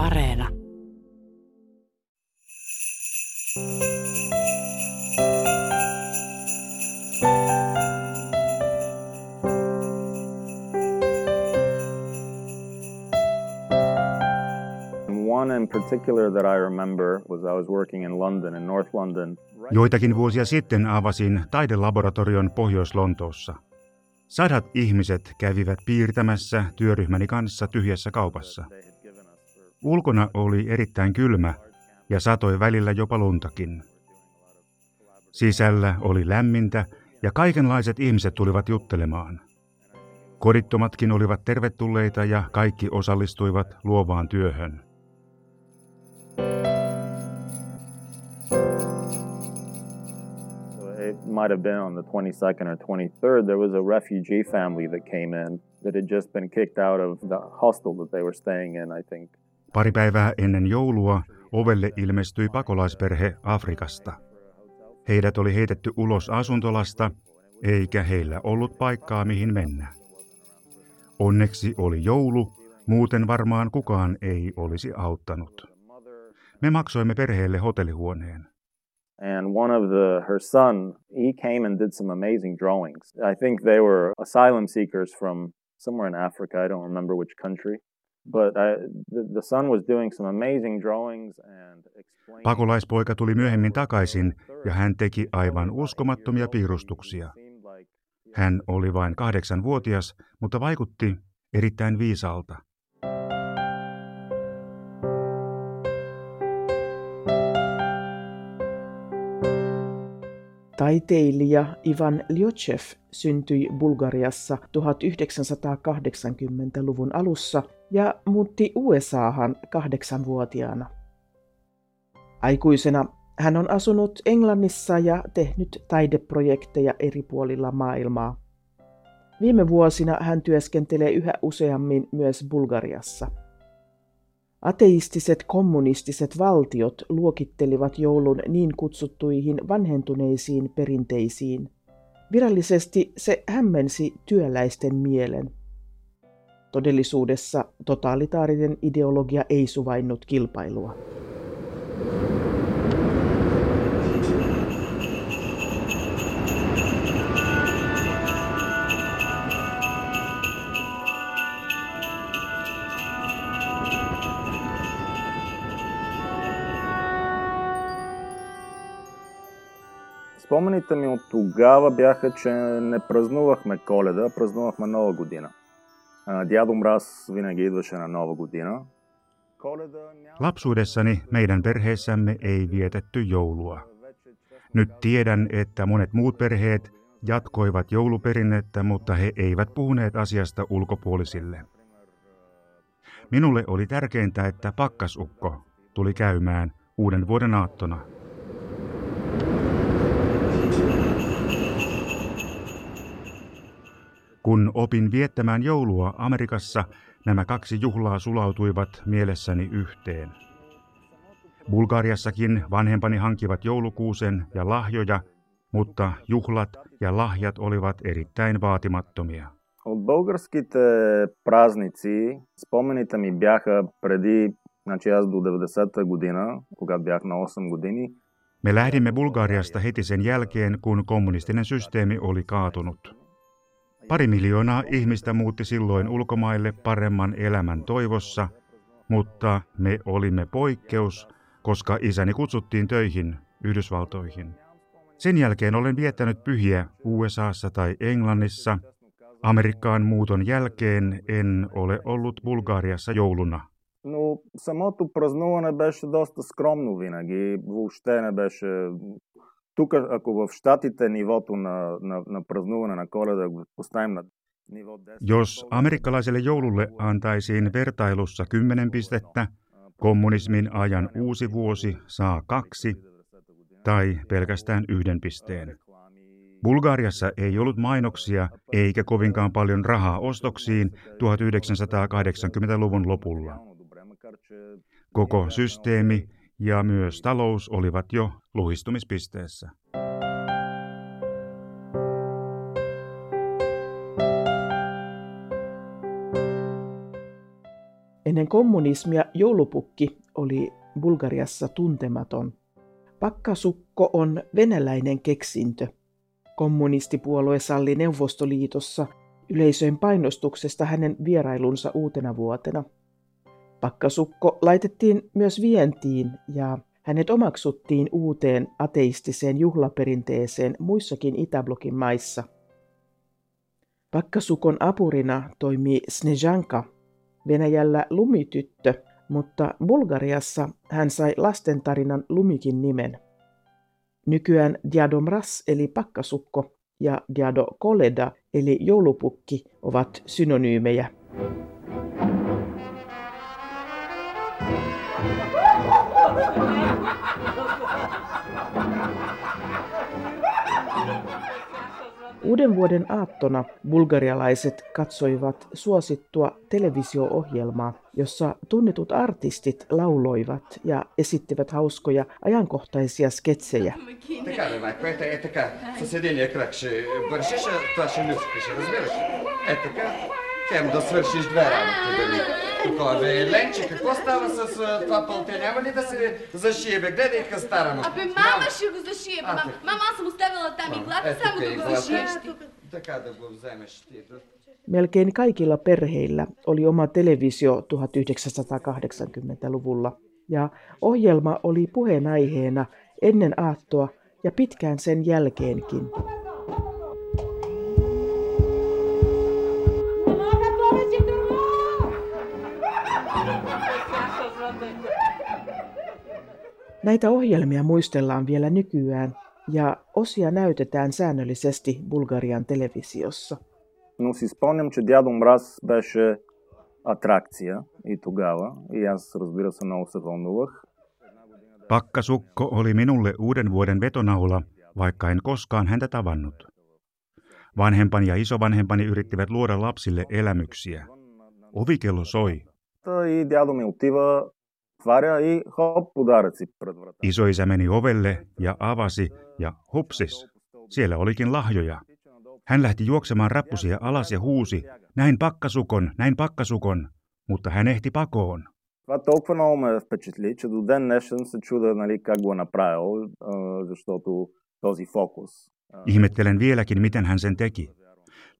Areena. One in particular that I remember was I was working in London, in North London. Joitakin vuosia sitten avasin taidelaboratorion Pohjois-Lontoossa. Sadat ihmiset kävivät piirtämässä työryhmäni kanssa tyhjässä kaupassa. Ulkona oli erittäin kylmä ja satoi välillä jopa luntakin. Sisällä oli lämmintä ja kaikenlaiset ihmiset tulivat juttelemaan. Kodittomatkin olivat tervetulleita ja kaikki osallistuivat luovaan työhön. Might have been on the 22nd or 23rd. There was a refugee family that came in that had just been kicked out of the hostel that they were staying in, I think. Pari päivää ennen joulua ovelle ilmestyi pakolaisperhe Afrikasta. Heidät oli heitetty ulos asuntolasta, eikä heillä ollut paikkaa mihin mennä. Onneksi oli joulu, muuten varmaan kukaan ei olisi auttanut. Me maksoimme perheelle hotellihuoneen. And one of the her son, he came and did some amazing drawings. I think they were asylum seekers from somewhere in Africa. I don't remember which country. But I, the, the son was doing some amazing drawings and explaining... Pakolaispoika tuli myöhemmin takaisin ja hän teki aivan uskomattomia piirustuksia. Hän oli vain kahdeksanvuotias, mutta vaikutti erittäin viisaalta. Taiteilija Ivan Ljochev syntyi Bulgariassa 1980-luvun alussa ja muutti USAhan kahdeksanvuotiaana. Aikuisena hän on asunut Englannissa ja tehnyt taideprojekteja eri puolilla maailmaa. Viime vuosina hän työskentelee yhä useammin myös Bulgariassa. Ateistiset kommunistiset valtiot luokittelivat joulun niin kutsuttuihin vanhentuneisiin perinteisiin. Virallisesti se hämmensi työläisten mielen. Todellisuudessa totalitaarinen ideologia ei suvainnut kilpailua. Спомените ми от тогава бяха, че не празнувахме коледа, а празнувахме Нова година. А, Дядо Мраз винаги идваше на Нова година. Коледа няма... Lapsuudessani meidän perheessämme ei vietetty joulua. Nyt tiedän, että monet muut perheet jatkoivat jouluperinnettä, mutta he eivät puhuneet asiasta ulkopuolisille. Minulle oli tärkeintä, että pakkasukko tuli käymään uuden vuoden aattona. Kun opin viettämään joulua Amerikassa, nämä kaksi juhlaa sulautuivat mielessäni yhteen. Bulgariassakin vanhempani hankivat joulukuusen ja lahjoja, mutta juhlat ja lahjat olivat erittäin vaatimattomia. От българските празници спомените ми бяха преди, значи аз до 90-та година, когато бях на 8 години, Me lähdimme Bulgariasta heti sen jälkeen, kun kommunistinen systeemi oli kaatunut. Pari miljoonaa ihmistä muutti silloin ulkomaille paremman elämän toivossa, mutta me olimme poikkeus, koska isäni kutsuttiin töihin Yhdysvaltoihin. Sen jälkeen olen viettänyt pyhiä USAssa tai Englannissa. Amerikkaan muuton jälkeen en ole ollut Bulgariassa jouluna. но самото празнуване беше доста скромно винаги. Въобще не беше... Тук, ако в Штатите нивото на, на, на празнуване на коледа го поставим на ниво 10... Jos amerikkalaiselle joululle antaisiin vertailussa 10 pistettä, kommunismin ajan uusi vuosi saa kaksi tai pelkästään yhden pisteen. Bulgariassa ei ollut mainoksia eikä kovinkaan paljon rahaa ostoksiin 1980-luvun lopulla. Koko systeemi ja myös talous olivat jo luhistumispisteessä. Ennen kommunismia joulupukki oli Bulgariassa tuntematon. Pakkasukko on venäläinen keksintö. Kommunistipuolue salli Neuvostoliitossa yleisöjen painostuksesta hänen vierailunsa uutena vuotena. Pakkasukko laitettiin myös vientiin ja hänet omaksuttiin uuteen ateistiseen juhlaperinteeseen muissakin Itäblokin maissa. Pakkasukon apurina toimii Snejanka, Venäjällä lumityttö, mutta Bulgariassa hän sai lastentarinan lumikin nimen. Nykyään Diadomras eli pakkasukko ja Diado Koleda eli joulupukki ovat synonyymejä. Uuden vuoden aattona bulgarialaiset katsoivat suosittua televisio-ohjelmaa, jossa tunnetut artistit lauloivat ja esittivät hauskoja ajankohtaisia sketsejä. Хем да свършиш две работи, дали. Такова бе, Ленче, какво става с това пълте? Няма ли да се зашие, бе? Гледай ка стара му. Абе, мама ще го зашие, бе. Мама, аз съм оставила там иглата, само да го зашиеш ти. Така да го вземеш ти. Melkein kaikilla perheillä oli oma televisio 1980-luvulla, ja ohjelma oli puheenaiheena ennen aattoa ja pitkään sen jälkeenkin. Näitä ohjelmia muistellaan vielä nykyään ja osia näytetään säännöllisesti Bulgarian televisiossa. Но си спомням, че Дядо Мраз беше атракция и тогава. И аз, разбира се, много се вълнувах. Pakkasukko oli minulle uuden vuoden vetonaula, vaikka en koskaan häntä tavannut. Vanhempani ja isovanhempani yrittivät luoda lapsille elämyksiä. Ovikello soi. И дядо ми отива Отваря и хоп, подаръци пред врата. Isoisä meni ovelle ja avasi ja hupsis. Siellä olikin lahjoja. Hän lähti juoksemaan rappusia alas ja huusi, näin pakkasukon, näin pakkasukon, mutta hän ehti pakoon. Това толкова много ме впечатли, че до ден днешен се чуда нали, как го е направил, защото този фокус. Ihmettelen vieläkin, miten hän sen teki.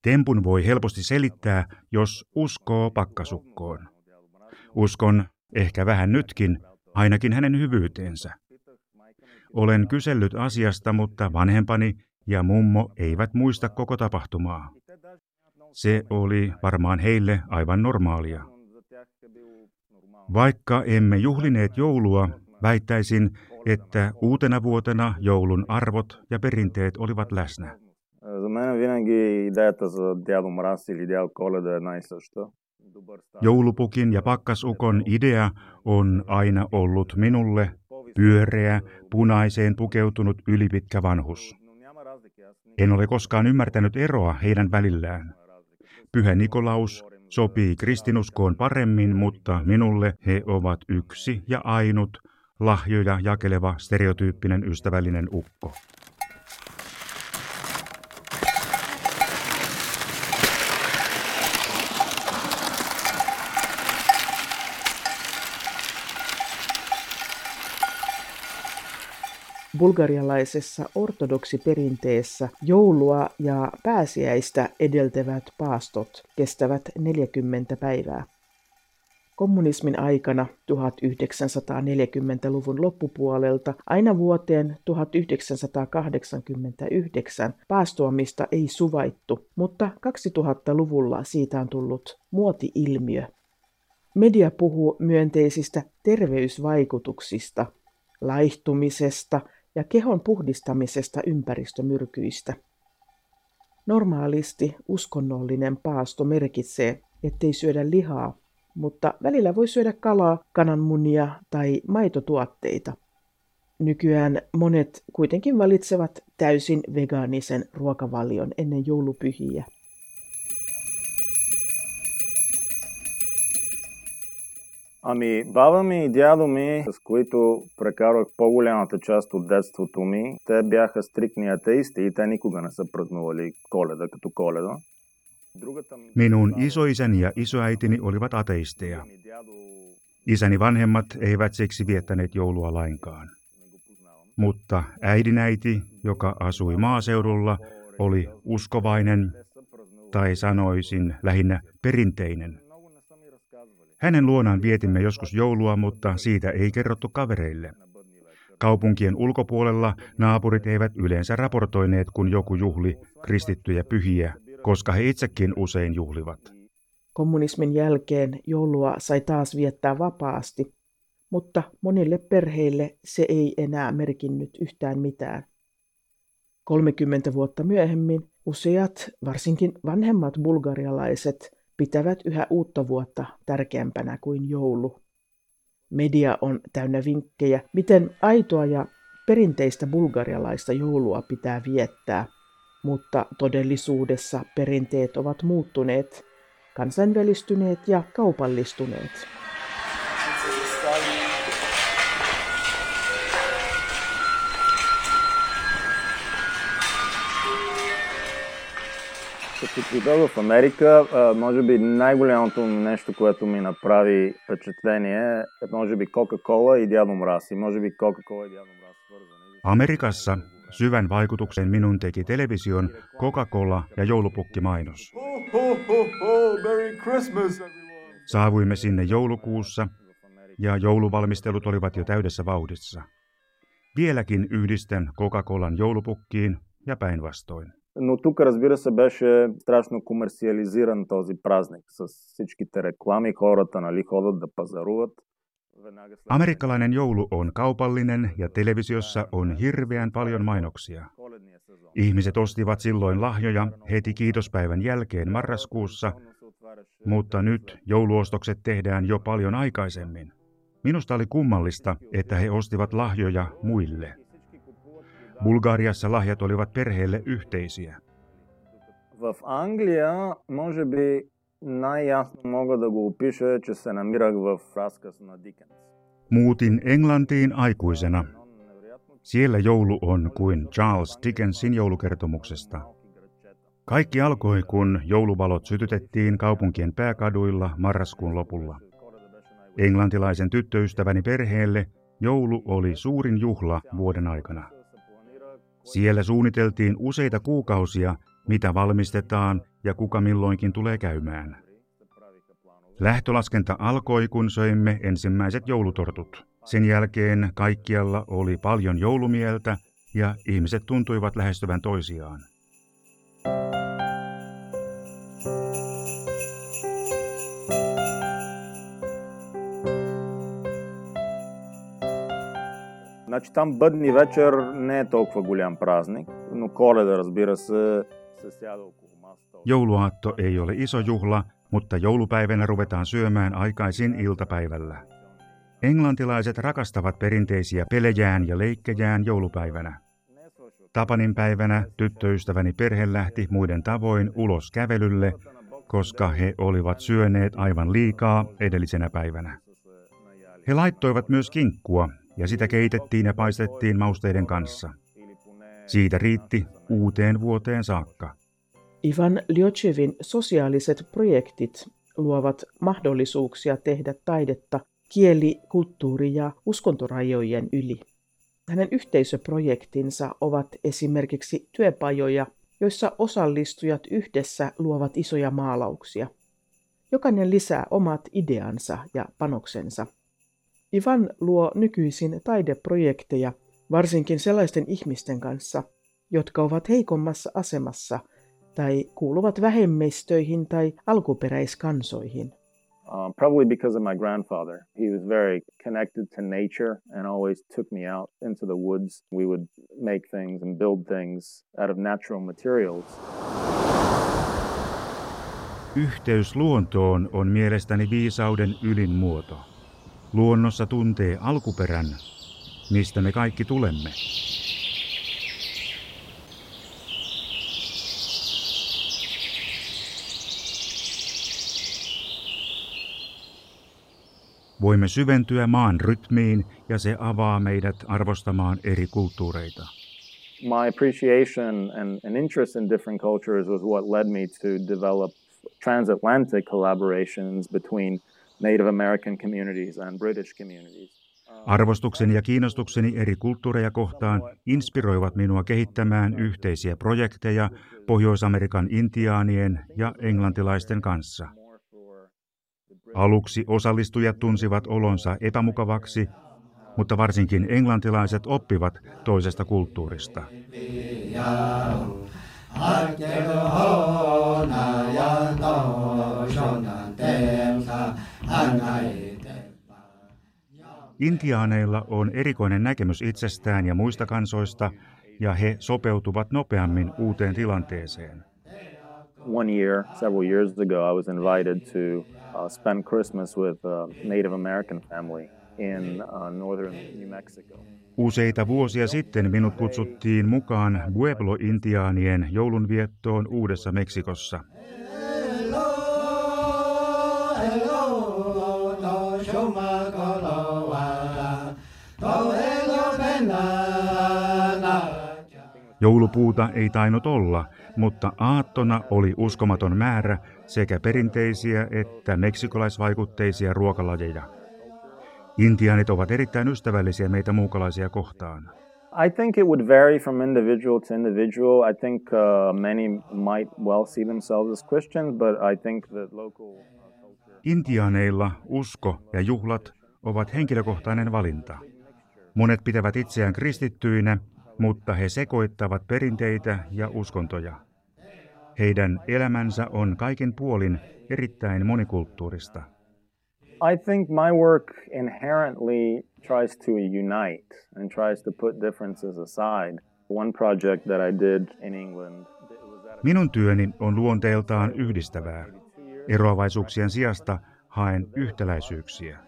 Tempun voi helposti selittää, jos uskoo pakkasukkoon. Uskon, Ehkä vähän nytkin, ainakin hänen hyvyyteensä. Olen kysellyt asiasta, mutta vanhempani ja mummo eivät muista koko tapahtumaa. Se oli varmaan heille aivan normaalia. Vaikka emme juhlineet joulua, väittäisin, että uutena vuotena joulun arvot ja perinteet olivat läsnä. За мен винаги идеята за дядо Мраз или дядо Коледа е една и съща. Joulupukin ja pakkasukon idea on aina ollut minulle pyöreä, punaiseen pukeutunut ylipitkä vanhus. En ole koskaan ymmärtänyt eroa heidän välillään. Pyhä Nikolaus sopii kristinuskoon paremmin, mutta minulle he ovat yksi ja ainut lahjoja jakeleva stereotyyppinen ystävällinen ukko. Bulgarialaisessa ortodoksiperinteessä joulua ja pääsiäistä edeltävät paastot kestävät 40 päivää. Kommunismin aikana 1940-luvun loppupuolelta aina vuoteen 1989 paastoamista ei suvaittu, mutta 2000-luvulla siitä on tullut muoti-ilmiö. Media puhuu myönteisistä terveysvaikutuksista, laihtumisesta ja kehon puhdistamisesta ympäristömyrkyistä. Normaalisti uskonnollinen paasto merkitsee, ettei syödä lihaa, mutta välillä voi syödä kalaa, kananmunia tai maitotuotteita. Nykyään monet kuitenkin valitsevat täysin vegaanisen ruokavalion ennen joulupyhiä. Ами, баба ми и дядо ми, с които прекарах по-голямата част от детството ми, те бяха стрикни атеисти и те никога не са празнували коледа като коледа. Minun isoisäni ja isoäitini olivat ateisteja. Isäni vanhemmat eivät siksi viettäneet joulua lainkaan. Mutta äidinäiti, joka asui maaseudulla, oli uskovainen, tai sanoisin lähinnä perinteinen. hänen luonaan vietimme joskus joulua, mutta siitä ei kerrottu kavereille. Kaupunkien ulkopuolella naapurit eivät yleensä raportoineet, kun joku juhli kristittyjä pyhiä, koska he itsekin usein juhlivat. Kommunismin jälkeen joulua sai taas viettää vapaasti, mutta monille perheille se ei enää merkinnyt yhtään mitään. 30 vuotta myöhemmin useat, varsinkin vanhemmat bulgarialaiset, pitävät yhä uutta vuotta tärkeämpänä kuin joulu. Media on täynnä vinkkejä, miten aitoa ja perinteistä bulgarialaista joulua pitää viettää, mutta todellisuudessa perinteet ovat muuttuneet, kansainvälistyneet ja kaupallistuneet. Като отидох в Америка, може би най-голямото нещо, което ми направи впечатление е може би Coca-Cola и Дядо Мраз. И може би Coca-Cola и Дядо Мраз свързани. Amerikassa syvän vaikutuksen minun teki television, Coca-Cola ja joulupukkimainos. Saavuimme sinne joulukuussa ja jouluvalmistelut olivat jo täydessä vauhdissa. Vieläkin yhdistän Coca-Colan joulupukkiin ja päinvastoin. Но тук, разбира се, беше страшно комерциализиран този празник с всичките реклами, хората нали, ходят да пазаруват. Amerikkalainen joulu on kaupallinen ja televisiossa on hirveän paljon mainoksia. Ihmiset ostivat silloin lahjoja heti kiitospäivän jälkeen marraskuussa, mutta nyt jouluostokset tehdään jo paljon aikaisemmin. Minusta oli kummallista, että he ostivat lahjoja muille. Bulgariassa lahjat olivat perheelle yhteisiä. В Англия, може би, най-ясно мога да го опиша, че се намирах в разказ на Дикенс. Muutin Englantiin aikuisena. Siellä joulu on kuin Charles Dickensin joulukertomuksesta. Kaikki alkoi, kun jouluvalot sytytettiin kaupunkien pääkaduilla marraskuun lopulla. Englantilaisen tyttöystäväni perheelle joulu oli suurin juhla vuoden aikana. Siellä suunniteltiin useita kuukausia, mitä valmistetaan ja kuka milloinkin tulee käymään. Lähtölaskenta alkoi, kun söimme ensimmäiset joulutortut. Sen jälkeen kaikkialla oli paljon joulumieltä ja ihmiset tuntuivat lähestyvän toisiaan. Значи там бъдни вечер не е толкова голям празник, но коледа, разбира се, се сяда около масата. Jouluaatto ei ole iso juhla, mutta joulupäivänä ruvetaan syömään aikaisin iltapäivällä. Englantilaiset rakastavat perinteisiä pelejään ja leikkejään joulupäivänä. Tapanin päivänä tyttöystäväni perhe lähti muiden tavoin ulos kävelylle, koska he olivat syöneet aivan liikaa edellisenä päivänä. He laittoivat myös kinkkua, ja sitä keitettiin ja paistettiin mausteiden kanssa. Siitä riitti uuteen vuoteen saakka. Ivan Ljochevin sosiaaliset projektit luovat mahdollisuuksia tehdä taidetta kieli-, kulttuuri- ja uskontorajojen yli. Hänen yhteisöprojektinsa ovat esimerkiksi työpajoja, joissa osallistujat yhdessä luovat isoja maalauksia. Jokainen lisää omat ideansa ja panoksensa – Ivan luo nykyisin taideprojekteja varsinkin sellaisten ihmisten kanssa, jotka ovat heikommassa asemassa tai kuuluvat vähemmistöihin tai alkuperäiskansoihin. Uh, probably because of my grandfather. He was very connected to nature and always took me out into the woods. We would make things and build things out of natural materials. Yhteys luontoon on mielestäni viisauden ylin muoto. Luonnossa tuntee alkuperän, mistä me kaikki tulemme. Voimme syventyä maan rytmiin ja se avaa meidät arvostamaan eri kulttuureita. My appreciation and, and interest in different cultures was what led me to develop transatlantic collaborations between Native American communities and British communities. Arvostukseni ja kiinnostukseni eri kulttuureja kohtaan inspiroivat minua kehittämään yhteisiä projekteja Pohjois-Amerikan intiaanien ja englantilaisten kanssa. Aluksi osallistujat tunsivat olonsa epämukavaksi, mutta varsinkin englantilaiset oppivat toisesta kulttuurista. Intiaaneilla on erikoinen näkemys itsestään ja muista kansoista, ja he sopeutuvat nopeammin uuteen tilanteeseen. One year, several years ago, I was invited to uh, spend Christmas with a Native American family in uh, northern New Mexico. Useita vuosia sitten minut kutsuttiin mukaan Pueblo-intiaanien joulunviettoon Uudessa Meksikossa. Joulupuuta ei tainnut olla, mutta aattona oli uskomaton määrä sekä perinteisiä että meksikolaisvaikutteisia ruokalajeja. Intiaanit ovat erittäin ystävällisiä meitä muukalaisia kohtaan. I think it would vary from individual to individual. I think uh, many might well see themselves as Christians, but I think that local Intiaaneilla usko ja juhlat ovat henkilökohtainen valinta. Monet pitävät itseään kristittyinä, mutta he sekoittavat perinteitä ja uskontoja. Heidän elämänsä on kaiken puolin erittäin monikulttuurista. I think my work inherently tries to unite and tries to put differences aside. One project that I did in England. Minun työni on luonteeltaan yhdistävää. Eroavaisuuksien sijasta haen yhtäläisyyksiä.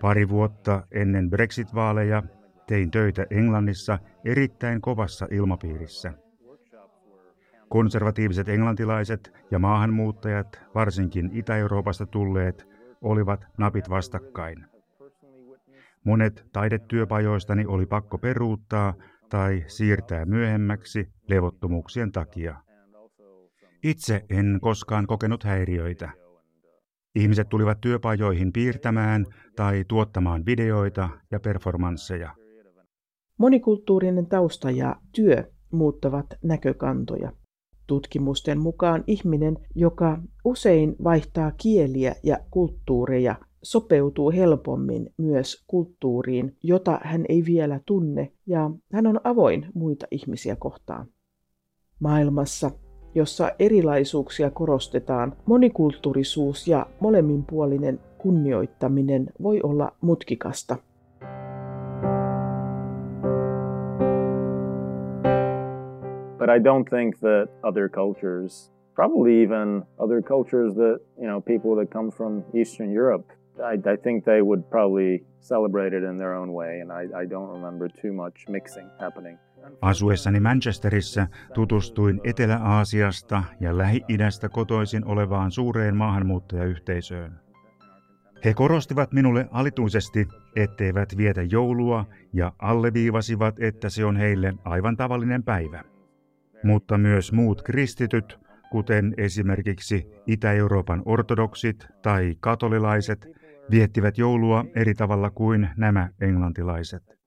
Pari vuotta ennen Brexit-vaaleja tein töitä Englannissa erittäin kovassa ilmapiirissä. Konservatiiviset englantilaiset ja maahanmuuttajat, varsinkin Itä-Euroopasta tulleet, olivat napit vastakkain. Monet taidetyöpajoistani oli pakko peruuttaa tai siirtää myöhemmäksi levottomuuksien takia. Itse en koskaan kokenut häiriöitä. Ihmiset tulivat työpajoihin piirtämään tai tuottamaan videoita ja performansseja. Monikulttuurinen tausta ja työ muuttavat näkökantoja. Tutkimusten mukaan ihminen, joka usein vaihtaa kieliä ja kulttuureja, sopeutuu helpommin myös kulttuuriin, jota hän ei vielä tunne, ja hän on avoin muita ihmisiä kohtaan. Maailmassa, jossa erilaisuuksia korostetaan, monikulttuurisuus ja molemminpuolinen kunnioittaminen voi olla mutkikasta. But I don't think that other cultures, probably even other cultures that, you know, people that come from Eastern Europe, I, I think they would probably celebrate it in their own way. And I, I don't remember too much mixing happening. Asuessani Manchesterissa tutustuin Etelä-Aasiasta ja Lähi-idästä kotoisin olevaan suureen maahanmuuttajayhteisöön. He korostivat minulle alituisesti, etteivät vietä joulua ja alleviivasivat, että se on heille aivan tavallinen päivä mutta myös muut kristityt, kuten esimerkiksi Itä-Euroopan ortodoksit tai katolilaiset, viettivät joulua eri tavalla kuin nämä englantilaiset.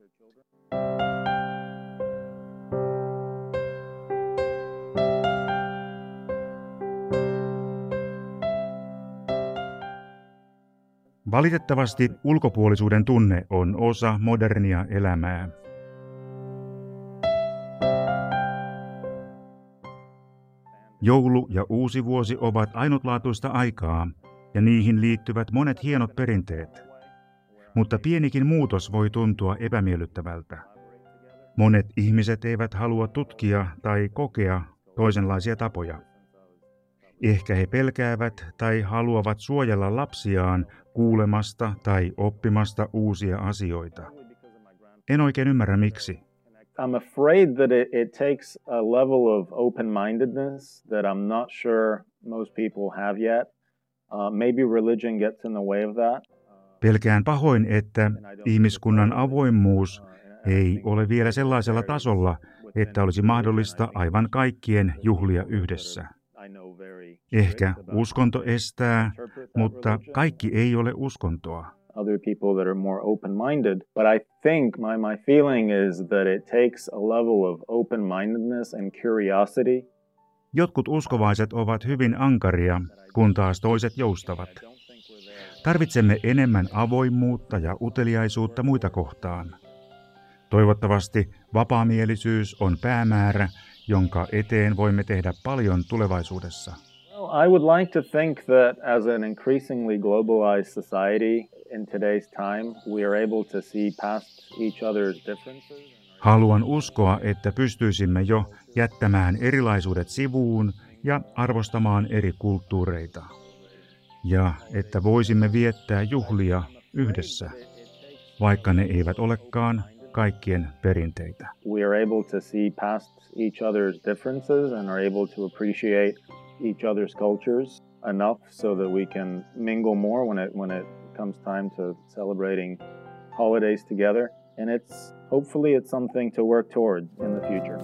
Valitettavasti ulkopuolisuuden tunne on osa modernia elämää. Joulu ja uusi vuosi ovat ainutlaatuista aikaa, ja niihin liittyvät monet hienot perinteet. Mutta pienikin muutos voi tuntua epämiellyttävältä. Monet ihmiset eivät halua tutkia tai kokea toisenlaisia tapoja. Ehkä he pelkäävät tai haluavat suojella lapsiaan kuulemasta tai oppimasta uusia asioita. En oikein ymmärrä miksi. I'm afraid that it, it takes a level of open mindedness that I'm not sure most people have yet. Uh, maybe religion gets in the way of that. Pelkään pahoin, että ihmiskunnan avoimuus ei ole vielä sellaisella tasolla, että olisi mahdollista aivan kaikkien juhlia yhdessä. Ehkä uskonto estää, mutta kaikki ei ole uskontoa. Other people that are more open-minded, but I think my my feeling is that it takes a level of open-mindedness and curiosity. Jotkut uskovaiset ovat hyvin ankaria, kun taas toiset joustavat. Tarvitsemme enemmän avoimuutta ja uteliaisuutta muita kohtaan. Toivottavasti vapaamielisyys on päämäärä, jonka eteen voimme tehdä paljon tulevaisuudessa. I would like to think that as an increasingly globalized society in today's time, we are able to see past each other's differences. Haluan uskoa, että pystyisimme jo jättämään erilaisuudet sivuun ja arvostamaan eri kulttuureita. Ja että voisimme viettää juhlia yhdessä, vaikka ne eivät olekaan kaikkien perinteitä. We are able to see past each other's differences and are able to appreciate each other's cultures enough so that we can mingle more when it when it comes time to celebrating holidays together and it's hopefully it's something to work toward in the future.